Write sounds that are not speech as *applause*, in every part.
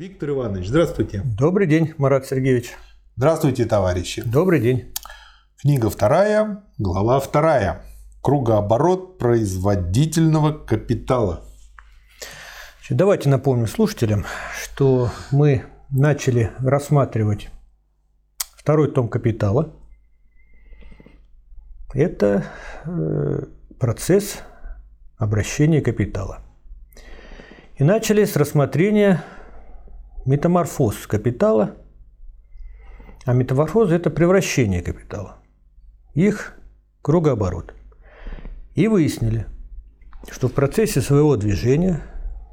Виктор Иванович, здравствуйте. Добрый день, Марат Сергеевич. Здравствуйте, товарищи. Добрый день. Книга вторая, глава вторая. Кругооборот производительного капитала. Давайте напомним слушателям, что мы начали рассматривать второй том капитала. Это э, процесс обращения капитала. И начали с рассмотрения метаморфоз капитала, а метаморфоза – это превращение капитала, их кругооборот. И выяснили, что в процессе своего движения,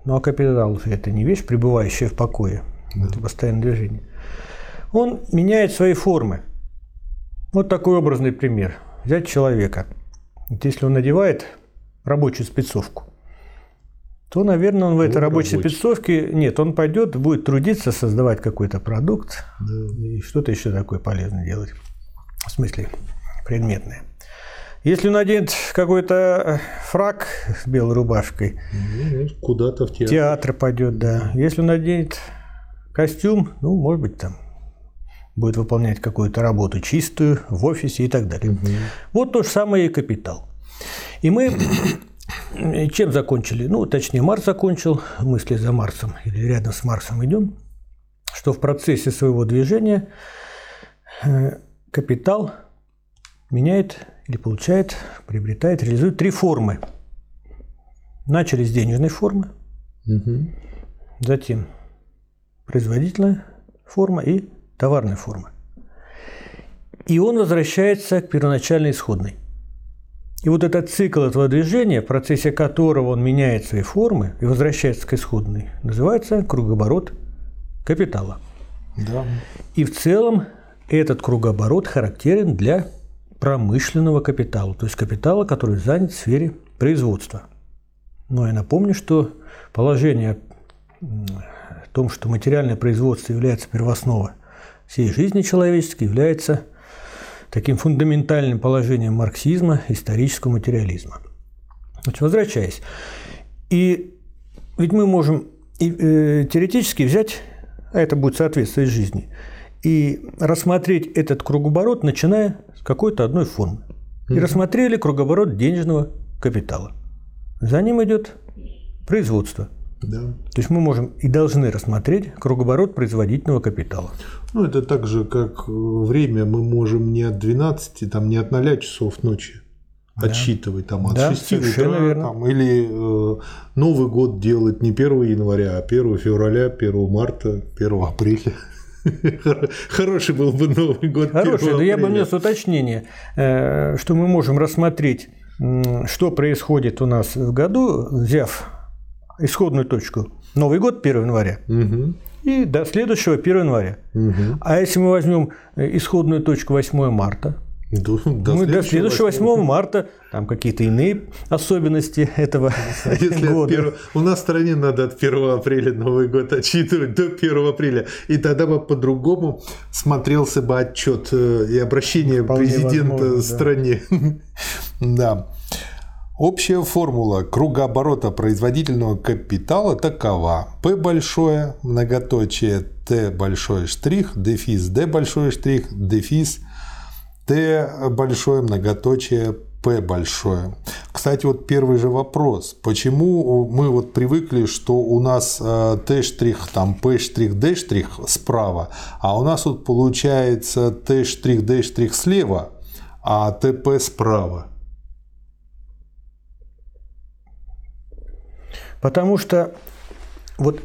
ну а капитал – это не вещь, пребывающая в покое, это постоянное движение, он меняет свои формы. Вот такой образный пример. Взять человека. Вот если он надевает рабочую спецовку – то, наверное, он в этой рабочей рабочий. спецовке, нет, он пойдет, будет трудиться, создавать какой-то продукт да. и что-то еще такое полезное делать. В смысле, предметное. Если он наденет какой-то фраг с белой рубашкой, ну, куда-то в театр. театр пойдет, да. Если он наденет костюм, ну, может быть, там будет выполнять какую-то работу чистую в офисе и так далее. Угу. Вот то же самое и капитал. И мы чем закончили? Ну, точнее, Марс закончил, мысли за Марсом или рядом с Марсом идем, что в процессе своего движения э, капитал меняет или получает, приобретает, реализует три формы. Начали с денежной формы, угу. затем производительная форма и товарная форма. И он возвращается к первоначальной исходной – и вот этот цикл этого движения, в процессе которого он меняет свои формы и возвращается к исходной, называется кругооборот капитала. Да. И в целом этот кругооборот характерен для промышленного капитала, то есть капитала, который занят в сфере производства. Но я напомню, что положение о том, что материальное производство является первоосновой всей жизни человеческой, является таким фундаментальным положением марксизма, исторического материализма. Значит, возвращаясь. И ведь мы можем и, э, теоретически взять, а это будет соответствовать жизни, и рассмотреть этот кругооборот, начиная с какой-то одной формы. И рассмотрели кругооборот денежного капитала. За ним идет производство – да. То есть мы можем и должны рассмотреть кругооборот производительного капитала. Ну, это так же, как время мы можем не от 12, там, не от 0 часов ночи да. отсчитывать, там, от да, 6 утра, там, или э, Новый год делать не 1 января, а 1 февраля, 1 марта, 1 апреля. *laughs* Хороший был бы Новый год. Хороший, но я бы внес уточнение, э, что мы можем рассмотреть, что происходит у нас в году, взяв исходную точку Новый год 1 января угу. и до следующего 1 января. Угу. А если мы возьмем э, исходную точку 8 марта, до, до мы до следующего 8 марта, там какие-то иные особенности этого Если года. 1, у нас в стране надо от 1 апреля Новый год отчитывать до 1 апреля. И тогда бы по-другому смотрелся бы отчет э, и обращение Вполне президента возможно, стране. *laughs* да. Общая формула кругооборота производительного капитала такова. P большое, многоточие T большой штрих, дефис D большой штрих, дефис T большое, многоточие P большое. Кстати, вот первый же вопрос. Почему мы вот привыкли, что у нас э, T штрих, там P штрих, D штрих справа, а у нас вот получается T штрих, D штрих слева, а ТП справа? Потому что вот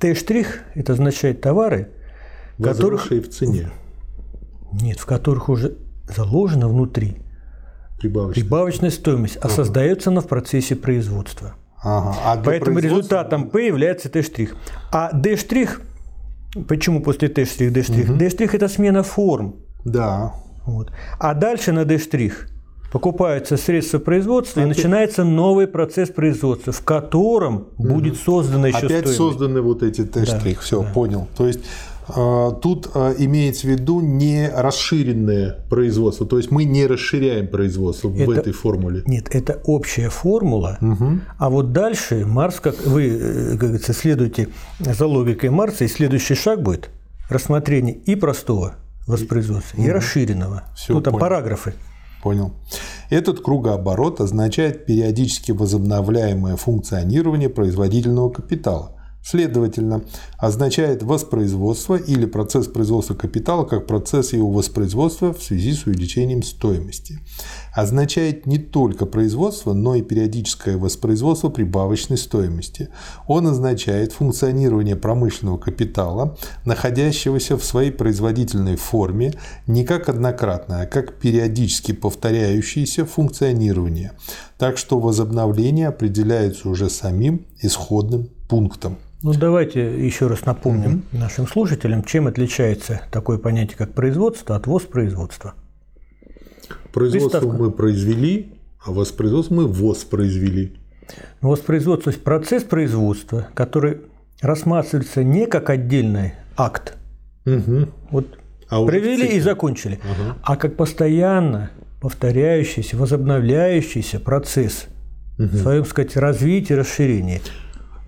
Т-штрих – это означает товары, которых... в цене. Нет, в которых уже заложена внутри прибавочная, прибавочная стоимость, а ага. создается она в процессе производства. Ага. А Поэтому результатом П является Т'. А D', почему после Т', D'? Угу. D' – это смена форм. Да. Вот. А дальше на D' покупаются средства производства, Опять... и начинается новый процесс производства, в котором угу. будет создана еще Опять стоимость. созданы вот эти Т', да, все, да. понял. То есть А, тут а, имеется в виду не расширенное производство, то есть мы не расширяем производство это, в этой формуле. Нет, это общая формула, угу. а вот дальше Марс, как вы, э, как говорится, следуете за логикой Марса, и следующий шаг будет рассмотрение и простого воспроизводства, и, и расширенного. Все, Тут там параграфы. Понял. Этот кругооборот означает периодически возобновляемое функционирование производительного капитала. Следовательно, означает воспроизводство или процесс производства капитала как процесс его воспроизводства в связи с увеличением стоимости. Означает не только производство, но и периодическое воспроизводство прибавочной стоимости. Он означает функционирование промышленного капитала, находящегося в своей производительной форме не как однократное, а как периодически повторяющееся функционирование. Так что возобновление определяется уже самим исходным пунктом. Ну, давайте еще раз напомним mm-hmm. нашим слушателям, чем отличается такое понятие, как производство от воспроизводства. Производство Приставка. мы произвели, а воспроизводство мы воспроизвели. Воспроизводство, то есть процесс производства, который рассматривается не как отдельный акт. Угу. Вот а провели и закончили, угу. а как постоянно повторяющийся, возобновляющийся процесс угу. в своем, сказать, развитии, расширении.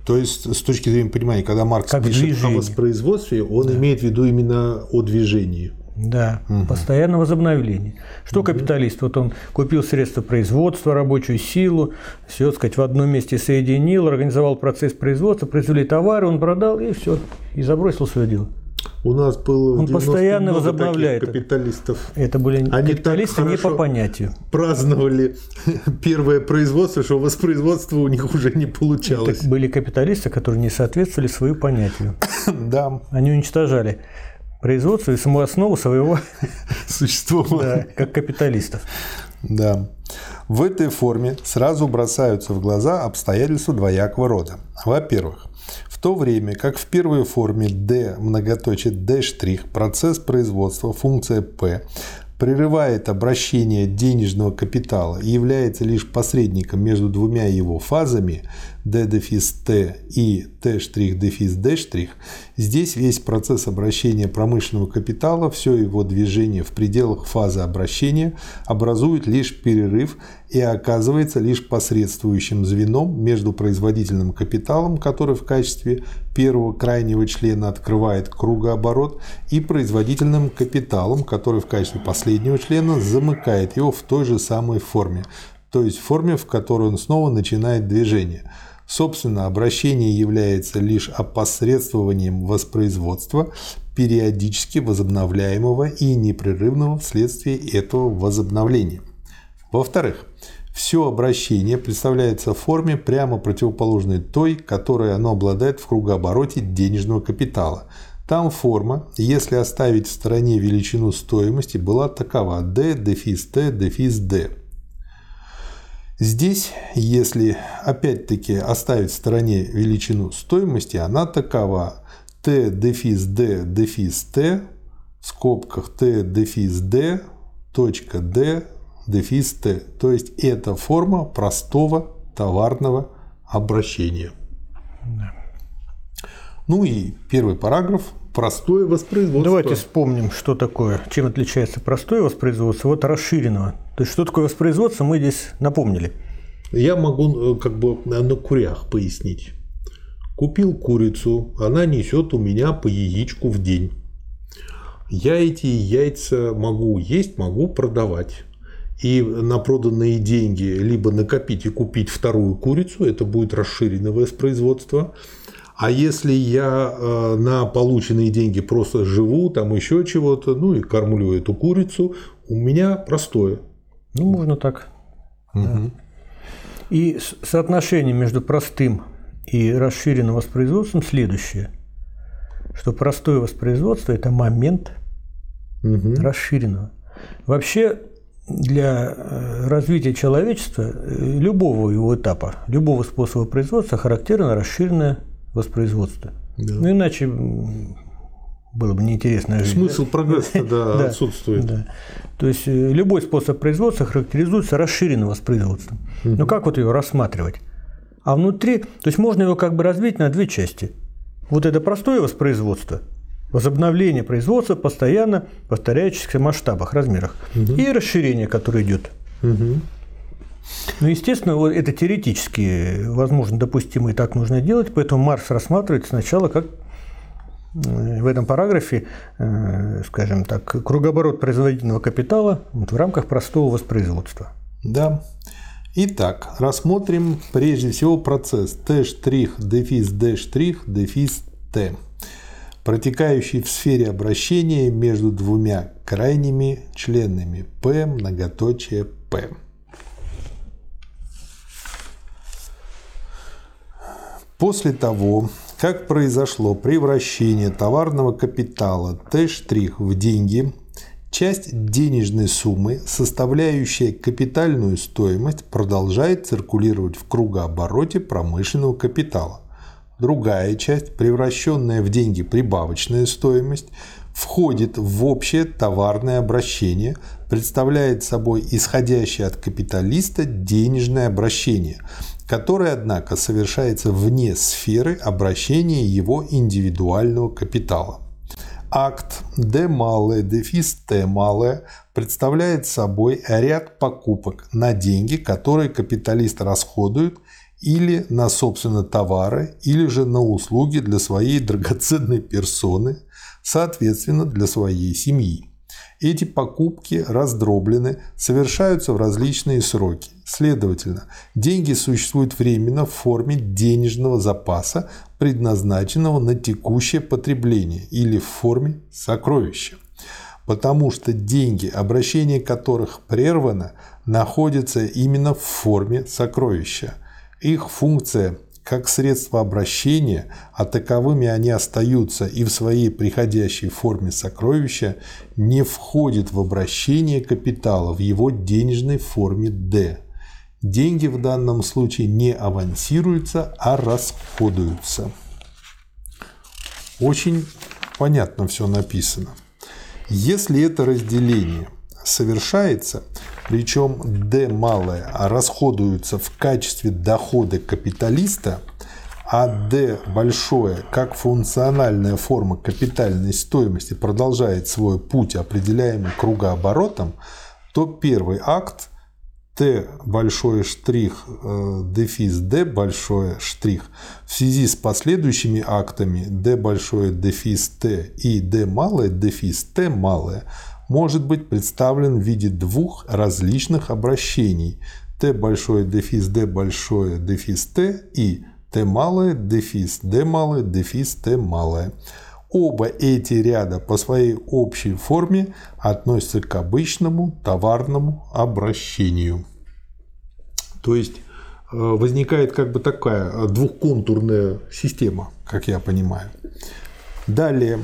То есть, с точки зрения понимания, когда Маркс как пишет движение. о воспроизводстве, он да. имеет в виду именно о движении. Да, угу. постоянное возобновление. Что угу. капиталист? Вот он купил средства производства, рабочую силу, все, сказать, в одном месте соединил, организовал процесс производства, произвели товары, он продал и все, и забросил свое дело. У нас было Он постоянно возобновляет капиталистов. Это были Они капиталисты не по понятию. Праздновали *laughs* первое производство, что воспроизводство у них уже не получалось. Это были капиталисты, которые не соответствовали своему понятию. *laughs* Да. Они уничтожали производство и саму основу своего *laughs* существования. Да, как капиталистов. Да. В этой форме сразу бросаются в глаза обстоятельства двоякого рода. Во-первых, то время как в первой форме D многоточие D' процесс производства функция P прерывает обращение денежного капитала и является лишь посредником между двумя его фазами d дефис t и t' дефис d', здесь весь процесс обращения промышленного капитала, все его движение в пределах фазы обращения образует лишь перерыв и оказывается лишь посредствующим звеном между производительным капиталом, который в качестве первого крайнего члена открывает кругооборот, и производительным капиталом, который в качестве последнего члена замыкает его в той же самой форме, то есть в форме, в которой он снова начинает движение – Собственно, обращение является лишь опосредствованием воспроизводства, периодически возобновляемого и непрерывного вследствие этого возобновления. Во-вторых, все обращение представляется в форме прямо противоположной той, которой оно обладает в кругообороте денежного капитала. Там форма, если оставить в стороне величину стоимости, была такова d дефис t дефис d. Здесь, если опять-таки оставить в стороне величину стоимости, она такова t дефис d дефис t в скобках t дефис d точка d дефис t. То есть это форма простого товарного обращения. Да. Ну и первый параграф простое воспроизводство. Давайте вспомним, что такое, чем отличается простое воспроизводство от расширенного. То есть, что такое воспроизводство, мы здесь напомнили. Я могу э, как бы на курях пояснить. Купил курицу, она несет у меня по яичку в день. Я эти яйца могу есть, могу продавать. И на проданные деньги либо накопить и купить вторую курицу, это будет расширенное воспроизводство. А если я э, на полученные деньги просто живу, там еще чего-то, ну и кормлю эту курицу, у меня простое. Ну, можно так. Угу. Да. И соотношение между простым и расширенным воспроизводством следующее, что простое воспроизводство – это момент угу. расширенного. Вообще для э, развития человечества э, любого его этапа, любого способа производства характерно расширенное воспроизводства. Да. Ну, иначе было бы неинтересно. Жить, Смысл прогресса *laughs* да, отсутствует. Да. То есть э, любой способ производства характеризуется расширенным воспроизводством. Угу. Ну как вот его рассматривать? А внутри, то есть можно его как бы разбить на две части. Вот это простое воспроизводство, возобновление производства постоянно повторяющихся масштабах, размерах угу. и расширение, которое идет. Угу. Ну, естественно, вот это теоретически возможно, допустимо и так нужно делать, поэтому Марс рассматривает сначала как в этом параграфе, э, скажем так, кругооборот производительного капитала в рамках простого воспроизводства. Да. Итак, рассмотрим прежде всего процесс Т' дефис D' дефис Т, протекающий в сфере обращения между двумя крайними членами P многоточие P. После того, как произошло превращение товарного капитала Т' в деньги, часть денежной суммы, составляющая капитальную стоимость, продолжает циркулировать в кругообороте промышленного капитала. Другая часть, превращенная в деньги прибавочная стоимость, входит в общее товарное обращение, представляет собой исходящее от капиталиста денежное обращение, которое, однако, совершается вне сферы обращения его индивидуального капитала. Акт D малое дефис Т малое представляет собой ряд покупок на деньги, которые капиталист расходует или на собственно товары, или же на услуги для своей драгоценной персоны, соответственно для своей семьи. Эти покупки раздроблены, совершаются в различные сроки. Следовательно, деньги существуют временно в форме денежного запаса, предназначенного на текущее потребление или в форме сокровища. Потому что деньги, обращение которых прервано, находятся именно в форме сокровища. Их функция – как средство обращения, а таковыми они остаются и в своей приходящей форме сокровища, не входит в обращение капитала в его денежной форме D. Деньги в данном случае не авансируются, а расходуются. Очень понятно все написано. Если это разделение совершается – причем D малое расходуется в качестве дохода капиталиста, а D большое, как функциональная форма капитальной стоимости, продолжает свой путь, определяемый кругооборотом, то первый акт Т большой штрих э, дефис D большой штрих. В связи с последующими актами D большой дефис Т и D малое дефис Т малое может быть представлен в виде двух различных обращений Т большое дефис D большое дефис Т и Т малое дефис D малое дефис Т малое. Оба эти ряда по своей общей форме относятся к обычному товарному обращению. То есть э, возникает как бы такая двухконтурная система, как я понимаю. Далее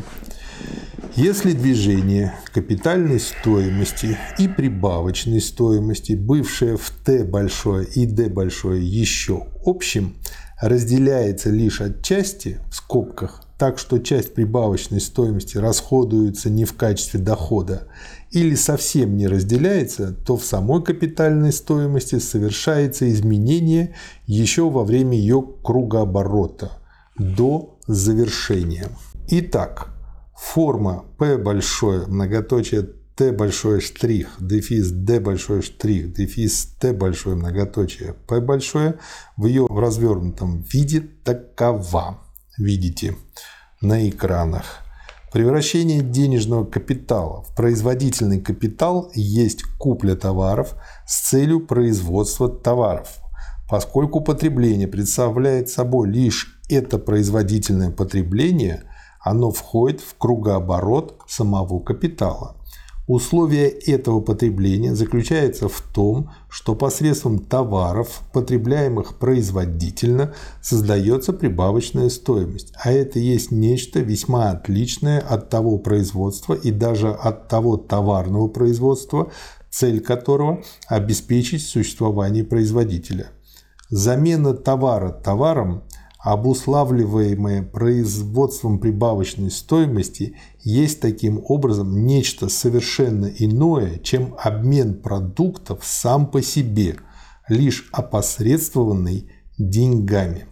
если движение капитальной стоимости и прибавочной стоимости, бывшее в Т большое и D большое еще общим, разделяется лишь отчасти в скобках, так что часть прибавочной стоимости расходуется не в качестве дохода, или совсем не разделяется, то в самой капитальной стоимости совершается изменение еще во время ее кругооборота до завершения. Итак, форма P большое, многоточие Т большое штрих, дефис D большой штрих, дефис Т большое, многоточие P большое в ее развернутом виде такова. Видите на экранах. Превращение денежного капитала в производительный капитал есть купля товаров с целью производства товаров. Поскольку потребление представляет собой лишь это производительное потребление – оно входит в кругооборот самого капитала. Условие этого потребления заключается в том, что посредством товаров, потребляемых производительно, создается прибавочная стоимость, а это есть нечто весьма отличное от того производства и даже от того товарного производства, цель которого – обеспечить существование производителя. Замена товара товаром обуславливаемое производством прибавочной стоимости, есть таким образом нечто совершенно иное, чем обмен продуктов сам по себе, лишь опосредствованный деньгами.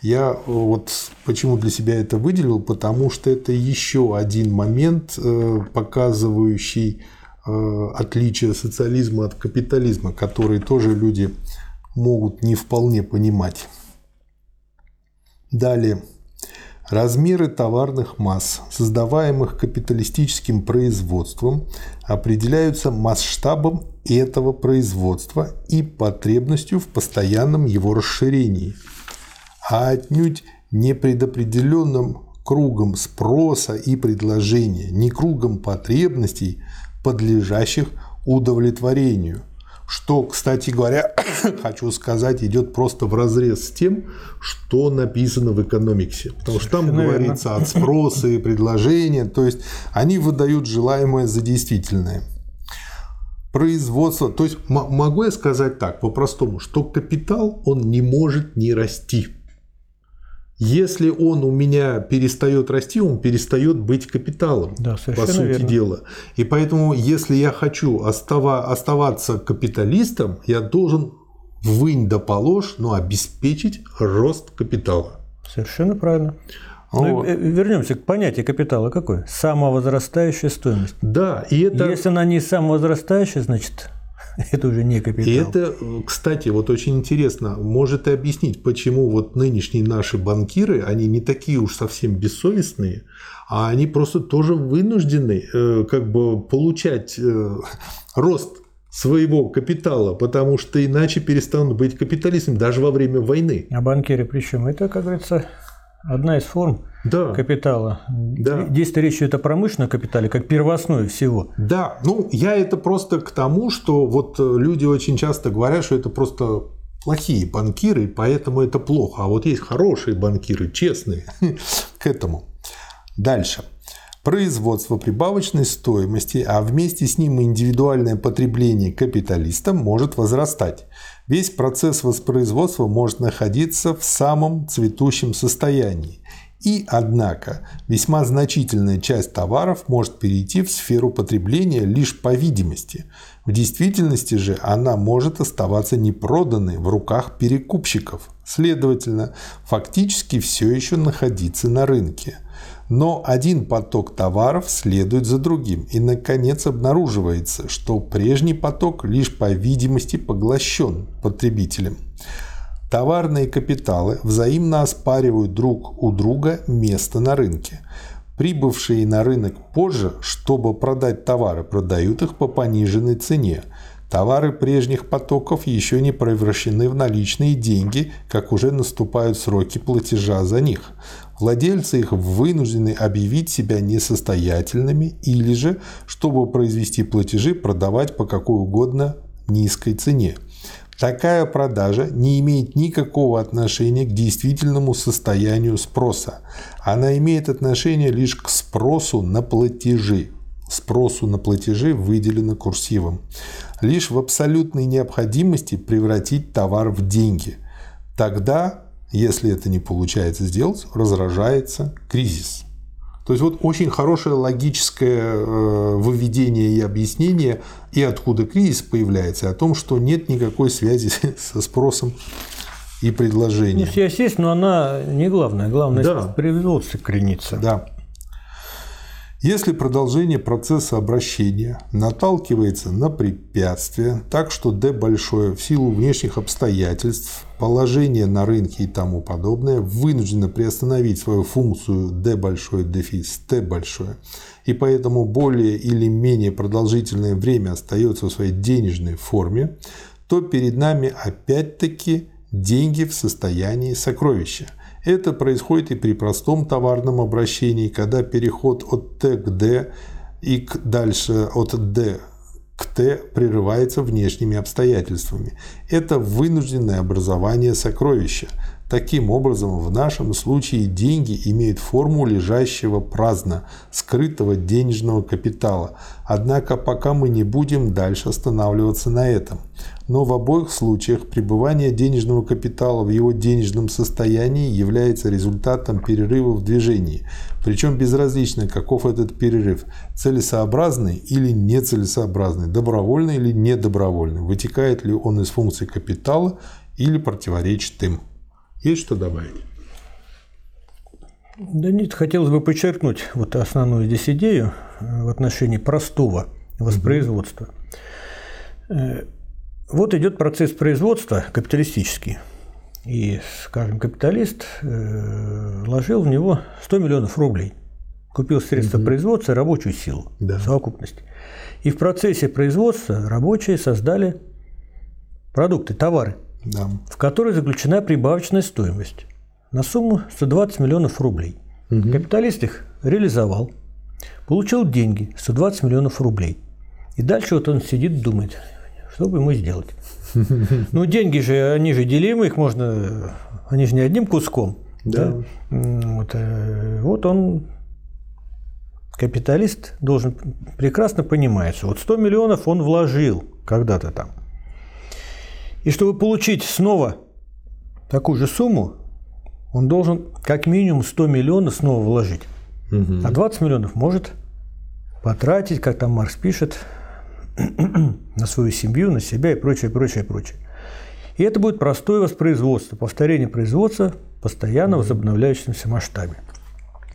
Я вот почему для себя это выделил, потому что это еще один момент, э, показывающий э, отличие социализма от капитализма, который тоже люди могут не вполне понимать. Далее. Размеры товарных масс, создаваемых капиталистическим производством, определяются масштабом этого производства и потребностью в постоянном его расширении, а отнюдь не предопределенным кругом спроса и предложения, не кругом потребностей, подлежащих удовлетворению, что, кстати говоря, *coughs* хочу сказать, идет просто в разрез с тем, что написано в экономиксе. Потому что там Совершенно говорится от спроса и предложения, то есть они выдают желаемое за действительное. Производство, то есть могу я сказать так, по-простому, что капитал, он не может не расти. Если он у меня перестает расти, он перестает быть капиталом, да, по сути верно. дела. И поэтому, если я хочу остава, оставаться капиталистом, я должен вынь да положь, но обеспечить рост капитала. Совершенно правильно. Ну, вот. вернемся к понятию капитала какой? Самовозрастающая стоимость. Да, и это... Если она не самовозрастающая, значит *laughs* Это уже не капитал. И это, кстати, вот очень интересно, может и объяснить, почему вот нынешние наши банкиры, они не такие уж совсем бессовестные, а они просто тоже вынуждены э, как бы получать э, *laughs* рост своего капитала, потому что иначе перестанут быть капиталистами даже во время войны. А банкиры причем это, как говорится, одна из форм да. капитала. Да. Здесь речь идет о промышленном капитале, как первооснове всего. Да, ну я это просто к тому, что вот э, люди очень часто говорят, что это просто плохие банкиры, и поэтому это плохо. А вот есть хорошие банкиры, честные *laughs* к этому. Дальше. Производство прибавочной стоимости, а вместе с ним индивидуальное потребление капиталиста может возрастать. Весь процесс воспроизводства может находиться в самом цветущем состоянии. И, однако, весьма значительная часть товаров может перейти в сферу потребления лишь по видимости. В действительности же она может оставаться непроданной в руках перекупщиков, следовательно, фактически все еще находиться на рынке. Но один поток товаров следует за другим, и наконец обнаруживается, что прежний поток лишь по видимости поглощен потребителем. Товарные капиталы взаимно оспаривают друг у друга место на рынке. Прибывшие на рынок позже, чтобы продать товары, продают их по пониженной цене. Товары прежних потоков еще не превращены в наличные деньги, как уже наступают сроки платежа за них. Владельцы их вынуждены объявить себя несостоятельными или же, чтобы произвести платежи, продавать по какой угодно низкой цене. Такая продажа не имеет никакого отношения к действительному состоянию спроса. Она имеет отношение лишь к спросу на платежи. Спросу на платежи выделено курсивом. Лишь в абсолютной необходимости превратить товар в деньги. Тогда, если это не получается сделать, разражается кризис. То есть вот очень хорошее логическое э, выведение и объяснение, и откуда кризис появляется, о том, что нет никакой связи *laughs* со спросом и предложением. Ну, связь есть, но она не главная. Главное, да. производство коренится. Да. Если продолжение процесса обращения наталкивается на препятствие, так что d большое в силу внешних обстоятельств, положения на рынке и тому подобное, вынуждено приостановить свою функцию d большое дефис t большое, и поэтому более или менее продолжительное время остается в своей денежной форме, то перед нами опять-таки деньги в состоянии сокровища – это происходит и при простом товарном обращении, когда переход от Т к Д и к дальше от Д к Т прерывается внешними обстоятельствами. Это вынужденное образование сокровища. Таким образом, в нашем случае деньги имеют форму лежащего праздно, скрытого денежного капитала. Однако пока мы не будем дальше останавливаться на этом но в обоих случаях пребывание денежного капитала в его денежном состоянии является результатом перерыва в движении. Причем безразлично, каков этот перерыв – целесообразный или нецелесообразный, добровольный или недобровольный, вытекает ли он из функции капитала или противоречит им. Есть что добавить? Да нет, хотелось бы подчеркнуть вот основную здесь идею э, в отношении простого воспроизводства. Угу. Вот идет процесс производства капиталистический. И, скажем, капиталист э, вложил в него 100 миллионов рублей. Купил средства угу. производства, рабочую силу, да. совокупность. И в процессе производства рабочие создали продукты, товары, да. в которые заключена прибавочная стоимость на сумму 120 миллионов рублей. Угу. Капиталист их реализовал, получил деньги 120 миллионов рублей. И дальше вот он сидит, думает, что бы ему сделать. *laughs* Ну, деньги же, они же делимы, их можно, они же не одним куском. Да. да? Вот, э, вот он, капиталист, должен прекрасно понимать, что вот 100 миллионов он вложил когда-то там. И чтобы получить снова такую же сумму, он должен как минимум 100 миллионов снова вложить. Угу. А 20 миллионов может потратить, как там Маркс пишет, на свою семью, на себя и прочее, прочее, прочее. И это будет простое воспроизводство, повторение производства постоянно в возобновляющемся масштабе.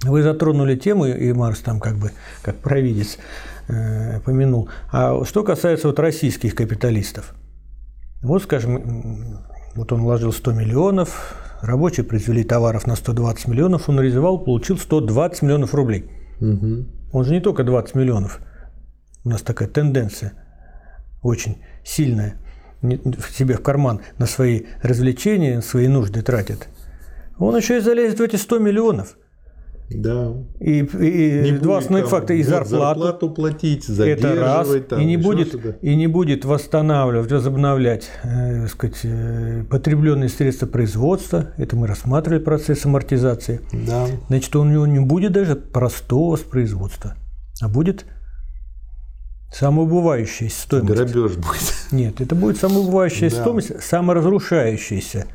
Вы затронули тему, и Марс там как бы как провидец э, помянул. А что касается вот российских капиталистов. Вот, скажем, вот он вложил 100 миллионов, рабочие произвели товаров на 120 миллионов, он реализовал, получил 120 миллионов рублей. Угу. Он же не только 20 миллионов – у нас такая тенденция очень сильная. В себе в карман на свои развлечения, на свои нужды тратит. Он еще и залезет в эти 100 миллионов. Да. И, и два основных факта и зарплату. зарплату платить, это раз, там, и не будет и не будет восстанавливать, возобновлять, э, сказать, э, потребленные средства производства. Это мы рассматривали процесс амортизации. Да. Значит, у него не будет даже простого воспроизводства, а будет Самоубывающаяся стоимость. Грабеж будет. Нет, это будет самоубывающая да. стоимость, саморазрушающаяся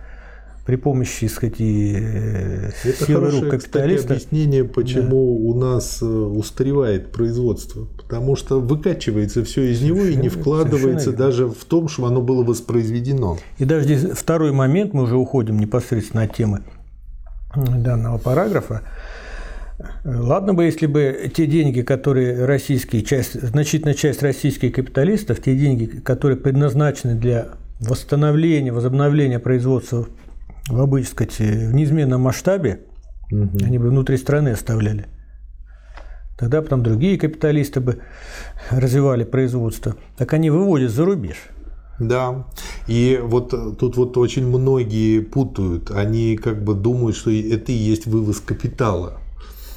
при помощи, сказать, э, Это силы рук капиталиста. Кстати, объяснение, почему да. у нас э, устаревает производство. Потому что выкачивается все из него и не вкладывается даже в том, чтобы оно было воспроизведено. И даже здесь второй момент, мы уже уходим непосредственно от темы данного параграфа. Ладно бы, если бы те деньги, которые российские, часть, значительная часть российских капиталистов, те деньги, которые предназначены для восстановления, возобновления производства в, обычном, сказать, в неизменном масштабе, угу. они бы внутри страны оставляли. Тогда потом другие капиталисты бы развивали производство. Так они выводят за рубеж. Да, и вот тут вот очень многие путают, они как бы думают, что это и есть вывоз капитала.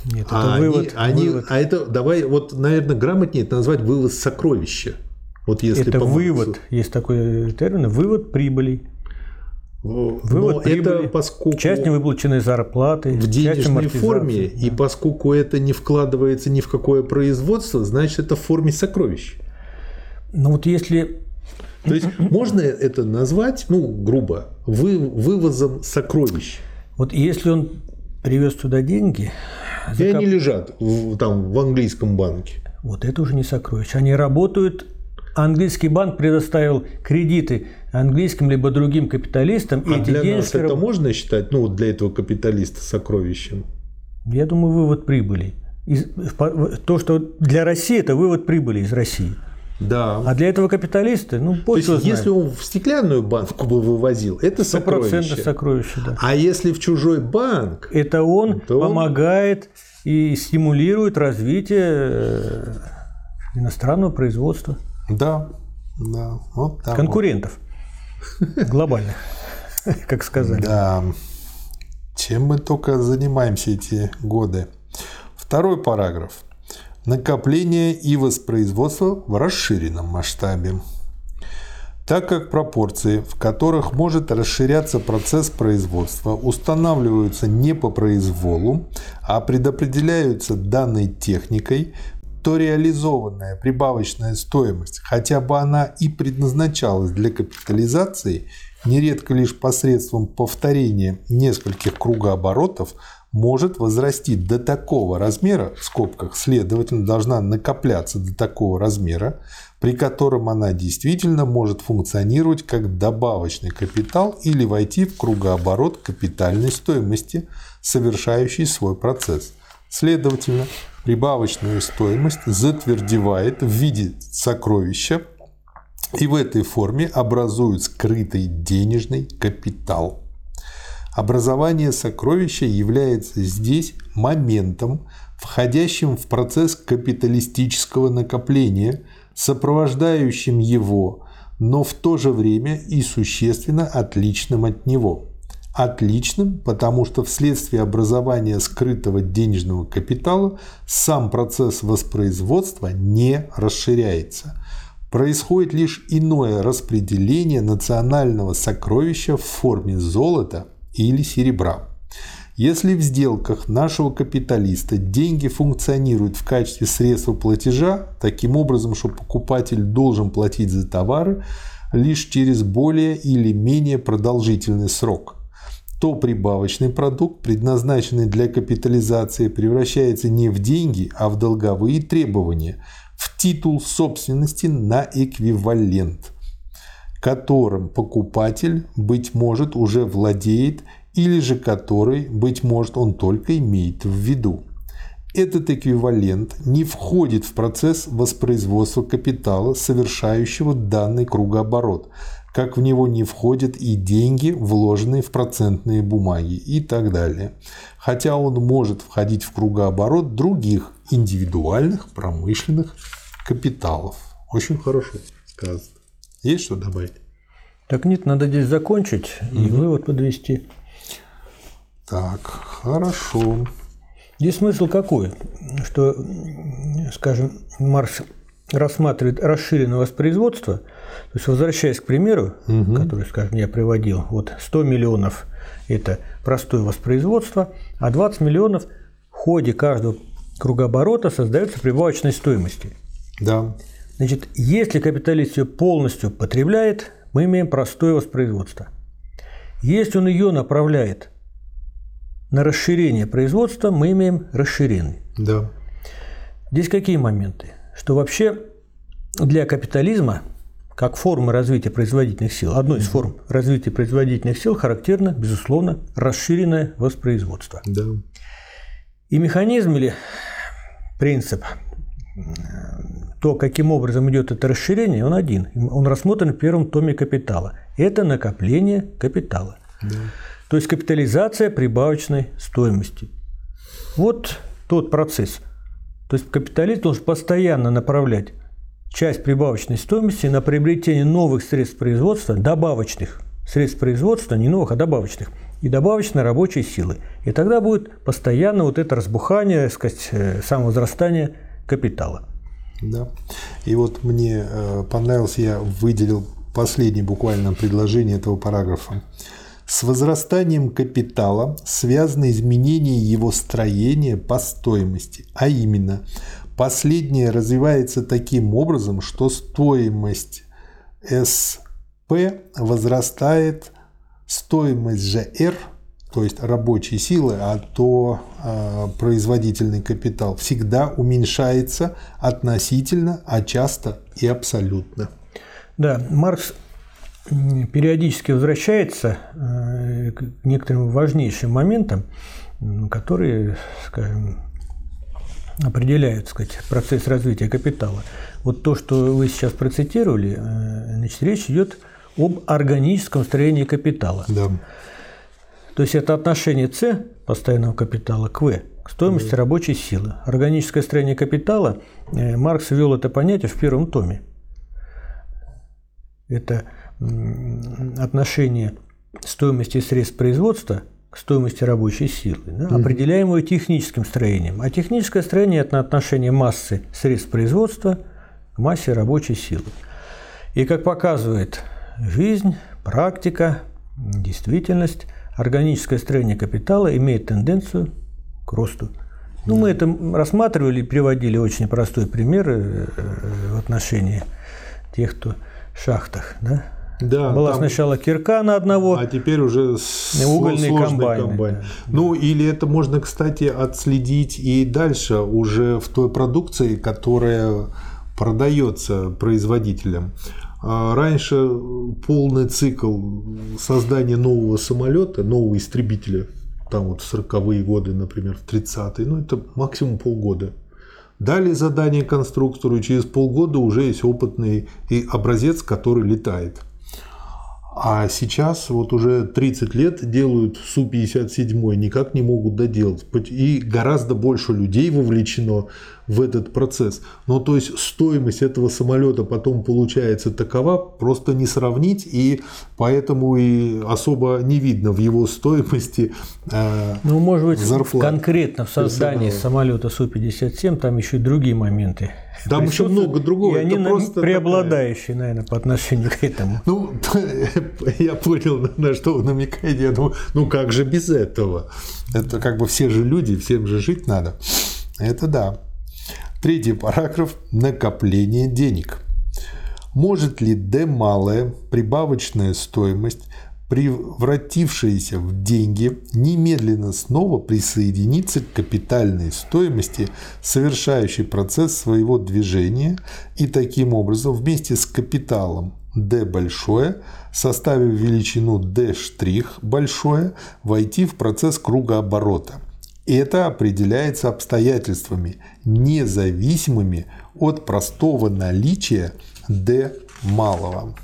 Нет, это а вывод, они, вывод. А это, давай, вот, наверное, грамотнее это назвать вывод сокровища. Вот если это вывод, есть такой термин, вывод прибылей. Вывод Но прибыли, это поскольку часть невыплаченной зарплаты, в денежной форме, да. и поскольку это не вкладывается ни в какое производство, значит это в форме сокровищ. Ну вот если то есть *clears throat* можно это назвать, ну грубо, вы, вывозом сокровищ. Вот если он привез туда деньги, закоп... они лежат в, там в английском банке? Вот это уже не сокровище. Они работают. Английский банк предоставил кредиты английским либо другим капиталистам. А и для денежки... нас это можно считать, ну вот для этого капиталиста сокровищем? Я думаю, вывод прибыли. Из, то, что для России это вывод прибыли из России. Да. А для этого капиталиста, ну, То есть, если он в стеклянную банку бы вывозил, это сокровище. сокровище, да. А если в чужой банк, это он то помогает и стимулирует развитие э, иностранного производства. Да, да, вот так. Конкурентов вот. глобальных, как сказали. Да. Чем мы только занимаемся эти годы. Второй параграф накопление и воспроизводство в расширенном масштабе. Так как пропорции, в которых может расширяться процесс производства, устанавливаются не по произволу, а предопределяются данной техникой, то реализованная прибавочная стоимость, хотя бы она и предназначалась для капитализации, нередко лишь посредством повторения нескольких кругооборотов, может возрасти до такого размера, в скобках, следовательно, должна накопляться до такого размера, при котором она действительно может функционировать как добавочный капитал или войти в кругооборот капитальной стоимости, совершающий свой процесс. Следовательно, прибавочную стоимость затвердевает в виде сокровища и в этой форме образует скрытый денежный капитал. Образование сокровища является здесь моментом, входящим в процесс капиталистического накопления, сопровождающим его, но в то же время и существенно отличным от него. Отличным, потому что вследствие образования скрытого денежного капитала сам процесс воспроизводства не расширяется. Происходит лишь иное распределение национального сокровища в форме золота или серебра. Если в сделках нашего капиталиста деньги функционируют в качестве средства платежа, таким образом, что покупатель должен платить за товары лишь через более или менее продолжительный срок, то прибавочный продукт, предназначенный для капитализации, превращается не в деньги, а в долговые требования, в титул собственности на эквивалент, которым покупатель, быть может, уже владеет или же который, быть может, он только имеет в виду. Этот эквивалент не входит в процесс воспроизводства капитала, совершающего данный кругооборот, как в него не входят и деньги, вложенные в процентные бумаги и так далее. Хотя он может входить в кругооборот других индивидуальных промышленных капиталов. Очень хорошо сказано. Есть что добавить? Так нет, надо здесь закончить и угу. вывод подвести. Так, хорошо. Здесь смысл какой? Что, скажем, Маркс рассматривает расширенное воспроизводство, то есть возвращаясь к примеру, угу. который, скажем, я приводил, вот 100 миллионов – это простое воспроизводство, а 20 миллионов в ходе каждого кругооборота создается прибавочной стоимости. Да. Значит, если капиталист ее полностью потребляет, мы имеем простое воспроизводство. Если он ее направляет на расширение производства мы имеем расширенный. Да. Здесь какие моменты? Что вообще для капитализма как формы развития производительных сил, одной из форм развития производительных сил характерно, безусловно, расширенное воспроизводство. Да. И механизм или принцип, то, каким образом идет это расширение, он один. Он рассмотрен в первом томе капитала. Это накопление капитала. Да. То есть капитализация прибавочной стоимости. Вот тот процесс. То есть капиталист должен постоянно направлять часть прибавочной стоимости на приобретение новых средств производства, добавочных средств производства, не новых, а добавочных, и добавочной рабочей силы. И тогда будет постоянно вот это разбухание, сказать, э, самовозрастание капитала. Да. И вот мне э, понравилось, я выделил последнее буквально предложение этого параграфа. С возрастанием капитала связано изменение его строения по стоимости, а именно последнее развивается таким образом, что стоимость СП возрастает, стоимость же R, то есть рабочей силы, а то э, производительный капитал всегда уменьшается относительно, а часто и абсолютно. Да, Маркс периодически возвращается э, к некоторым важнейшим моментам, которые, скажем, определяют сказать, процесс развития капитала. Вот то, что вы сейчас процитировали, э, значит, речь идет об органическом строении капитала. Да. То есть это отношение С постоянного капитала к В, к стоимости рабочей силы. Органическое строение капитала, э, Маркс ввел это понятие в первом томе. Это отношение стоимости средств производства к стоимости рабочей силы, да, определяемую техническим строением. А техническое строение – это отношение массы средств производства к массе рабочей силы. И как показывает жизнь, практика, действительность, органическое строение капитала имеет тенденцию к росту. Ну, мы это рассматривали, приводили очень простой пример э, в отношении тех, кто в шахтах, да, да, Была там... сначала кирка на одного, а теперь уже угольный комбайн. комбайн. Да. Ну или это можно, кстати, отследить и дальше уже в той продукции, которая продается производителям. А раньше полный цикл создания нового самолета, нового истребителя там вот в 40-е годы, например, в 30-е, ну это максимум полгода. Дали задание конструктору, и через полгода уже есть опытный и образец, который летает. А сейчас вот уже 30 лет делают Су-57, никак не могут доделать. И гораздо больше людей вовлечено в этот процесс. Но то есть стоимость этого самолета потом получается такова, просто не сравнить, и поэтому и особо не видно в его стоимости э, Ну, может быть, зарплат конкретно в создании самолета Су-57 там еще и другие моменты. Там еще много другого. И они просто преобладающие, такая... наверное, по отношению к этому. Ну, *laughs* я понял, на что вы намекаете. Я думаю, ну как же без этого? Это как бы все же люди, всем же жить надо. Это да. Третий параграф – накопление денег. Может ли D малая прибавочная стоимость, превратившаяся в деньги, немедленно снова присоединиться к капитальной стоимости, совершающей процесс своего движения, и таким образом вместе с капиталом D большое, составив величину D штрих большое, войти в процесс кругооборота – это определяется обстоятельствами, независимыми от простого наличия D малого.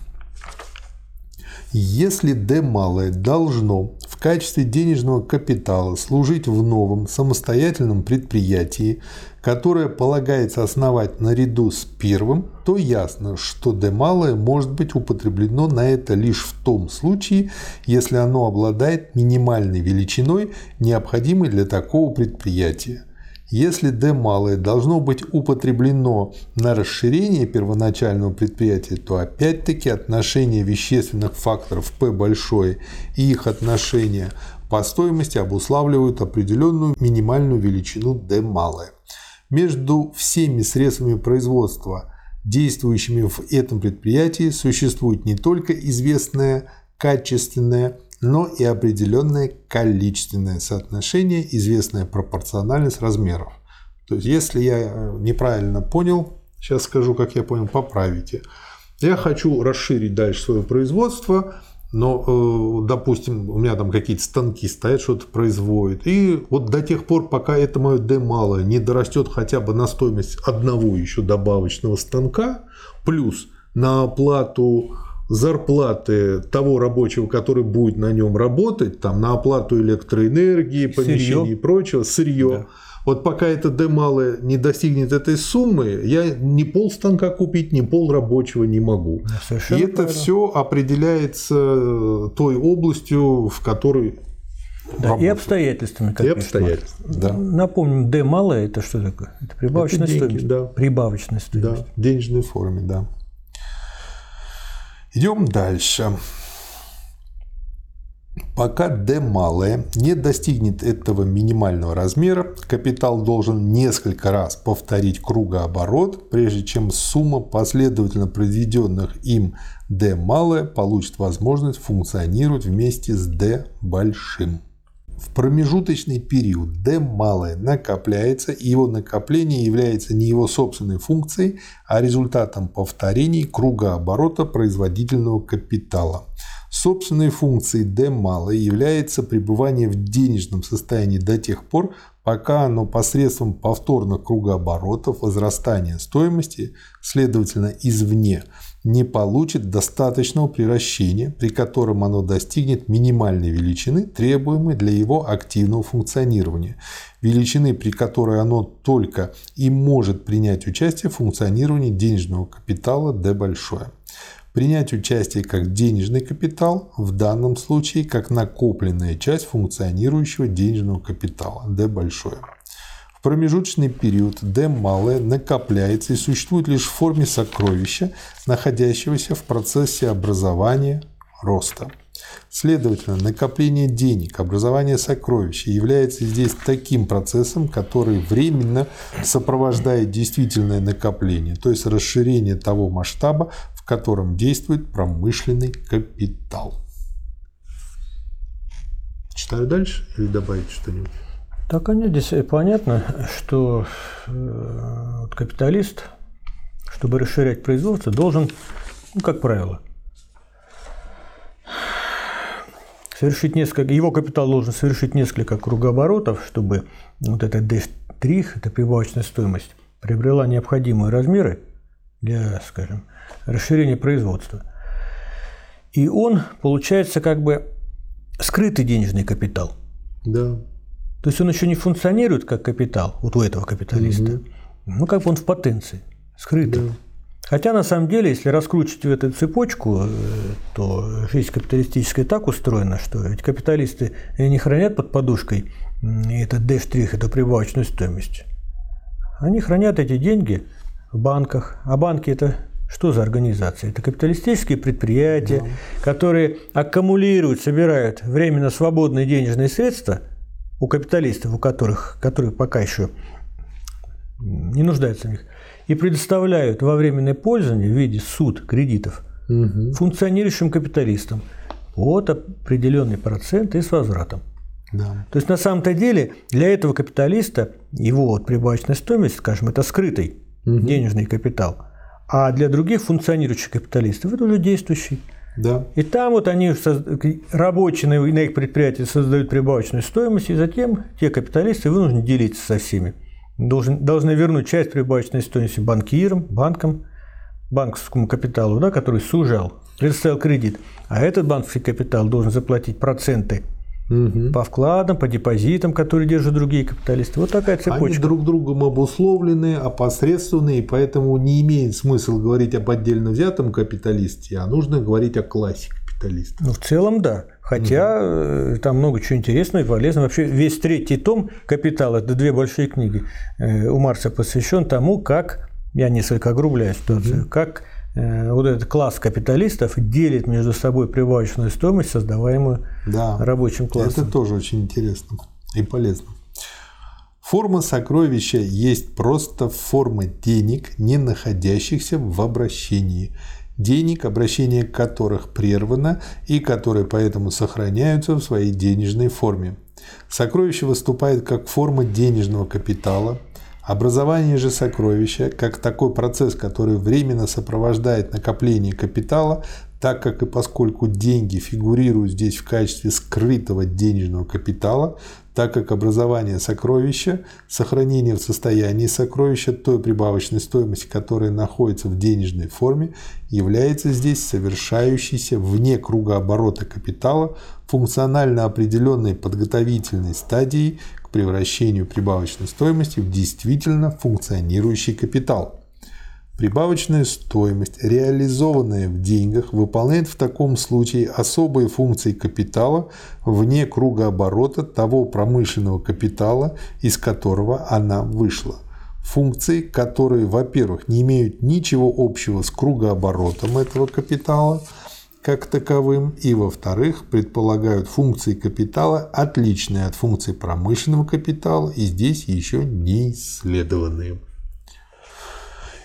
Если D малое должно в качестве денежного капитала служить в новом самостоятельном предприятии, которое полагается основать наряду с первым, то ясно, что D малое может быть употреблено на это лишь в том случае, если оно обладает минимальной величиной, необходимой для такого предприятия. Если D малое должно быть употреблено на расширение первоначального предприятия, то опять-таки отношение вещественных факторов P большое и их отношение по стоимости обуславливают определенную минимальную величину D малое. Между всеми средствами производства, действующими в этом предприятии, существует не только известное качественное, но и определенное количественное соотношение, известная пропорциональность размеров. То есть, если я э, неправильно понял, сейчас скажу, как я понял, поправите. Я хочу расширить дальше свое производство, но, э, допустим, у меня там какие-то станки стоят, что-то производят. И вот до тех пор, пока это мое D малое не дорастет хотя бы на стоимость одного еще добавочного станка, плюс на оплату зарплаты того рабочего, который будет на нем работать, там, на оплату электроэнергии, помещений сырье. и прочего, сырье. Да вот пока это D малое не достигнет этой суммы, я ни пол станка купить, ни пол рабочего не могу. Совершенно и это правильно. все определяется той областью, в которой да, и обстоятельствами. Как и обстоятельствами, да. Напомним, D малое – это что такое? Это прибавочная это деньги, стоимость. Да. Прибавочная стоимость. Да, в денежной форме, да. Идем дальше. Пока D малое не достигнет этого минимального размера, капитал должен несколько раз повторить кругооборот, прежде чем сумма последовательно произведенных им D малое получит возможность функционировать вместе с D большим. В промежуточный период D малое накопляется, и его накопление является не его собственной функцией, а результатом повторений кругооборота производительного капитала – Собственной функцией D малой является пребывание в денежном состоянии до тех пор, пока оно посредством повторных кругооборотов возрастания стоимости, следовательно извне, не получит достаточного приращения, при котором оно достигнет минимальной величины, требуемой для его активного функционирования, величины, при которой оно только и может принять участие в функционировании денежного капитала D большое принять участие как денежный капитал, в данном случае как накопленная часть функционирующего денежного капитала, D большое. В промежуточный период D малое накопляется и существует лишь в форме сокровища, находящегося в процессе образования роста. Следовательно, накопление денег, образование сокровища является здесь таким процессом, который временно сопровождает действительное накопление, то есть расширение того масштаба, котором действует промышленный капитал. Читаю дальше или добавить что-нибудь? Так, нет, здесь понятно, что э, капиталист, чтобы расширять производство, должен, ну, как правило, совершить несколько, его капитал должен совершить несколько кругооборотов, чтобы вот этот D', это прибавочная стоимость, приобрела необходимые размеры для, скажем, расширения производства. И он получается как бы скрытый денежный капитал. Да. То есть он еще не функционирует как капитал вот у этого капиталиста. Угу. Ну, как бы он в потенции, скрытый. Да. Хотя на самом деле, если раскручивать эту цепочку, э, то жизнь капиталистическая так устроена, что ведь капиталисты не хранят под подушкой этот D', эту прибавочную стоимость. Они хранят эти деньги в банках. А банки это что за организации? Это капиталистические предприятия, да. которые аккумулируют, собирают временно свободные денежные средства у капиталистов, у которых, которые пока еще не нуждаются в них, и предоставляют во временное пользование в виде суд кредитов угу. функционирующим капиталистам вот определенный процент и с возвратом. Да. То есть на самом-то деле для этого капиталиста его вот прибавочная стоимость, скажем, это скрытый угу. денежный капитал, а для других функционирующих капиталистов это уже действующий. Да. И там вот они, рабочие на их предприятии создают прибавочную стоимость, и затем те капиталисты вынуждены делиться со всеми должен, должны вернуть часть прибавочной стоимости банкирам, банкам, банковскому капиталу, да, который сужал, предоставил кредит. А этот банковский капитал должен заплатить проценты угу. по вкладам, по депозитам, которые держат другие капиталисты. Вот такая цепочка. Они друг другом обусловлены, опосредственны, и поэтому не имеет смысла говорить об отдельно взятом капиталисте, а нужно говорить о классе капиталистов. Ну, в целом, да. Хотя угу. там много чего интересного и полезного. Вообще весь третий том «Капитал» – это две большие книги э, у Марса посвящен тому, как, я несколько огрубляю ситуацию, угу. как вот этот класс капиталистов делит между собой прибавочную стоимость, создаваемую да, рабочим классом. Это тоже очень интересно и полезно. Форма сокровища есть просто форма денег, не находящихся в обращении – денег, обращение которых прервано и которые поэтому сохраняются в своей денежной форме. Сокровище выступает как форма денежного капитала, Образование же сокровища, как такой процесс, который временно сопровождает накопление капитала, так как и поскольку деньги фигурируют здесь в качестве скрытого денежного капитала, так как образование сокровища, сохранение в состоянии сокровища той прибавочной стоимости, которая находится в денежной форме, является здесь совершающейся вне круга оборота капитала функционально определенной подготовительной стадией превращению прибавочной стоимости в действительно функционирующий капитал. Прибавочная стоимость, реализованная в деньгах, выполняет в таком случае особые функции капитала вне круга оборота того промышленного капитала, из которого она вышла. Функции, которые, во-первых, не имеют ничего общего с кругооборотом этого капитала как таковым, и, во-вторых, предполагают функции капитала, отличные от функций промышленного капитала и здесь еще не исследованные.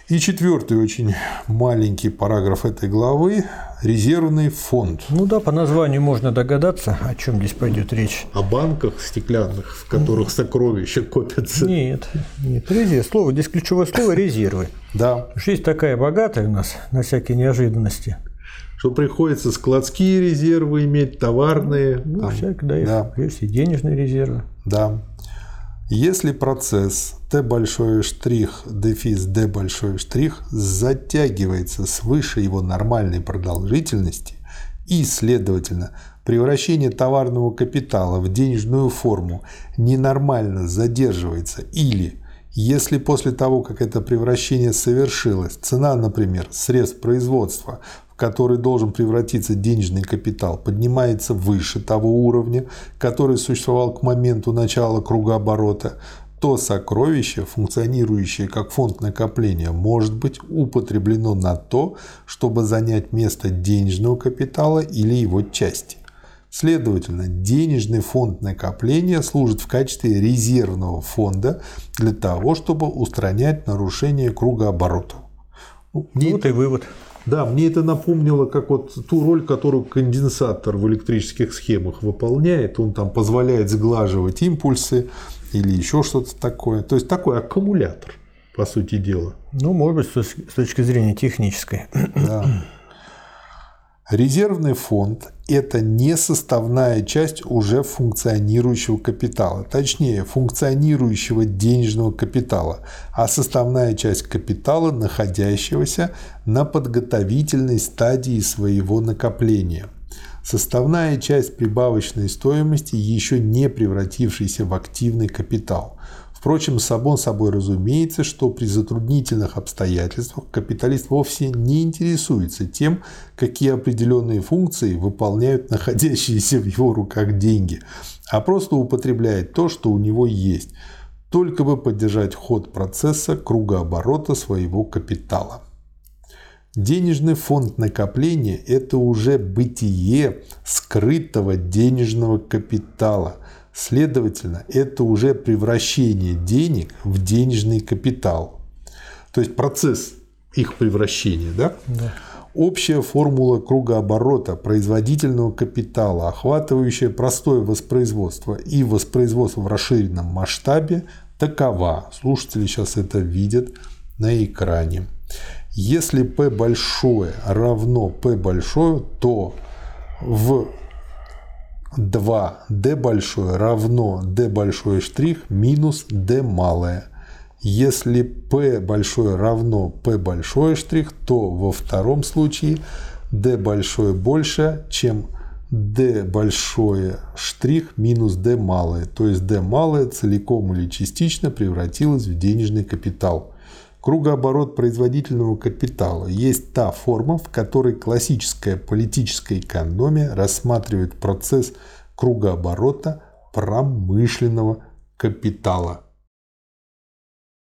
И четвертый очень маленький параграф этой главы – резервный фонд. Ну да, по названию можно догадаться, о чем здесь пойдет речь. О банках стеклянных, в которых сокровища копятся. Нет, нет, резерв. Слово, здесь ключевое слово – резервы. Да. Жизнь такая богатая у нас на всякие неожиданности. Что приходится складские резервы иметь, товарные. Ну, там, всякие, да, да. есть и денежные резервы. Да. Если процесс Т большой штрих, дефис D большой штрих затягивается свыше его нормальной продолжительности и, следовательно, превращение товарного капитала в денежную форму ненормально задерживается или если после того, как это превращение совершилось, цена, например, средств производства который должен превратиться в денежный капитал, поднимается выше того уровня, который существовал к моменту начала кругооборота, то сокровище, функционирующее как фонд накопления, может быть употреблено на то, чтобы занять место денежного капитала или его части. Следовательно, денежный фонд накопления служит в качестве резервного фонда для того, чтобы устранять нарушение кругооборота. Ну, вот и вывод. Да, мне это напомнило, как вот ту роль, которую конденсатор в электрических схемах выполняет. Он там позволяет сглаживать импульсы или еще что-то такое. То есть такой аккумулятор, по сути дела. Ну, может быть, с точки зрения технической. Да. Резервный фонд – это не составная часть уже функционирующего капитала, точнее, функционирующего денежного капитала, а составная часть капитала, находящегося на подготовительной стадии своего накопления. Составная часть прибавочной стоимости, еще не превратившейся в активный капитал – Впрочем, само собой разумеется, что при затруднительных обстоятельствах капиталист вовсе не интересуется тем, какие определенные функции выполняют находящиеся в его руках деньги, а просто употребляет то, что у него есть, только бы поддержать ход процесса кругооборота своего капитала. Денежный фонд накопления – это уже бытие скрытого денежного капитала – Следовательно, это уже превращение денег в денежный капитал. То есть процесс их превращения. Да? Да. Общая формула кругооборота производительного капитала, охватывающая простое воспроизводство и воспроизводство в расширенном масштабе, такова. Слушатели сейчас это видят на экране. Если P большое равно P большое, то в 2 d большое равно d большой штрих минус d малое. Если p большое равно p большой штрих, то во втором случае d большое больше, чем d большое штрих минус d малое. То есть d малое целиком или частично превратилось в денежный капитал. Кругооборот производительного капитала есть та форма, в которой классическая политическая экономия рассматривает процесс кругооборота промышленного капитала.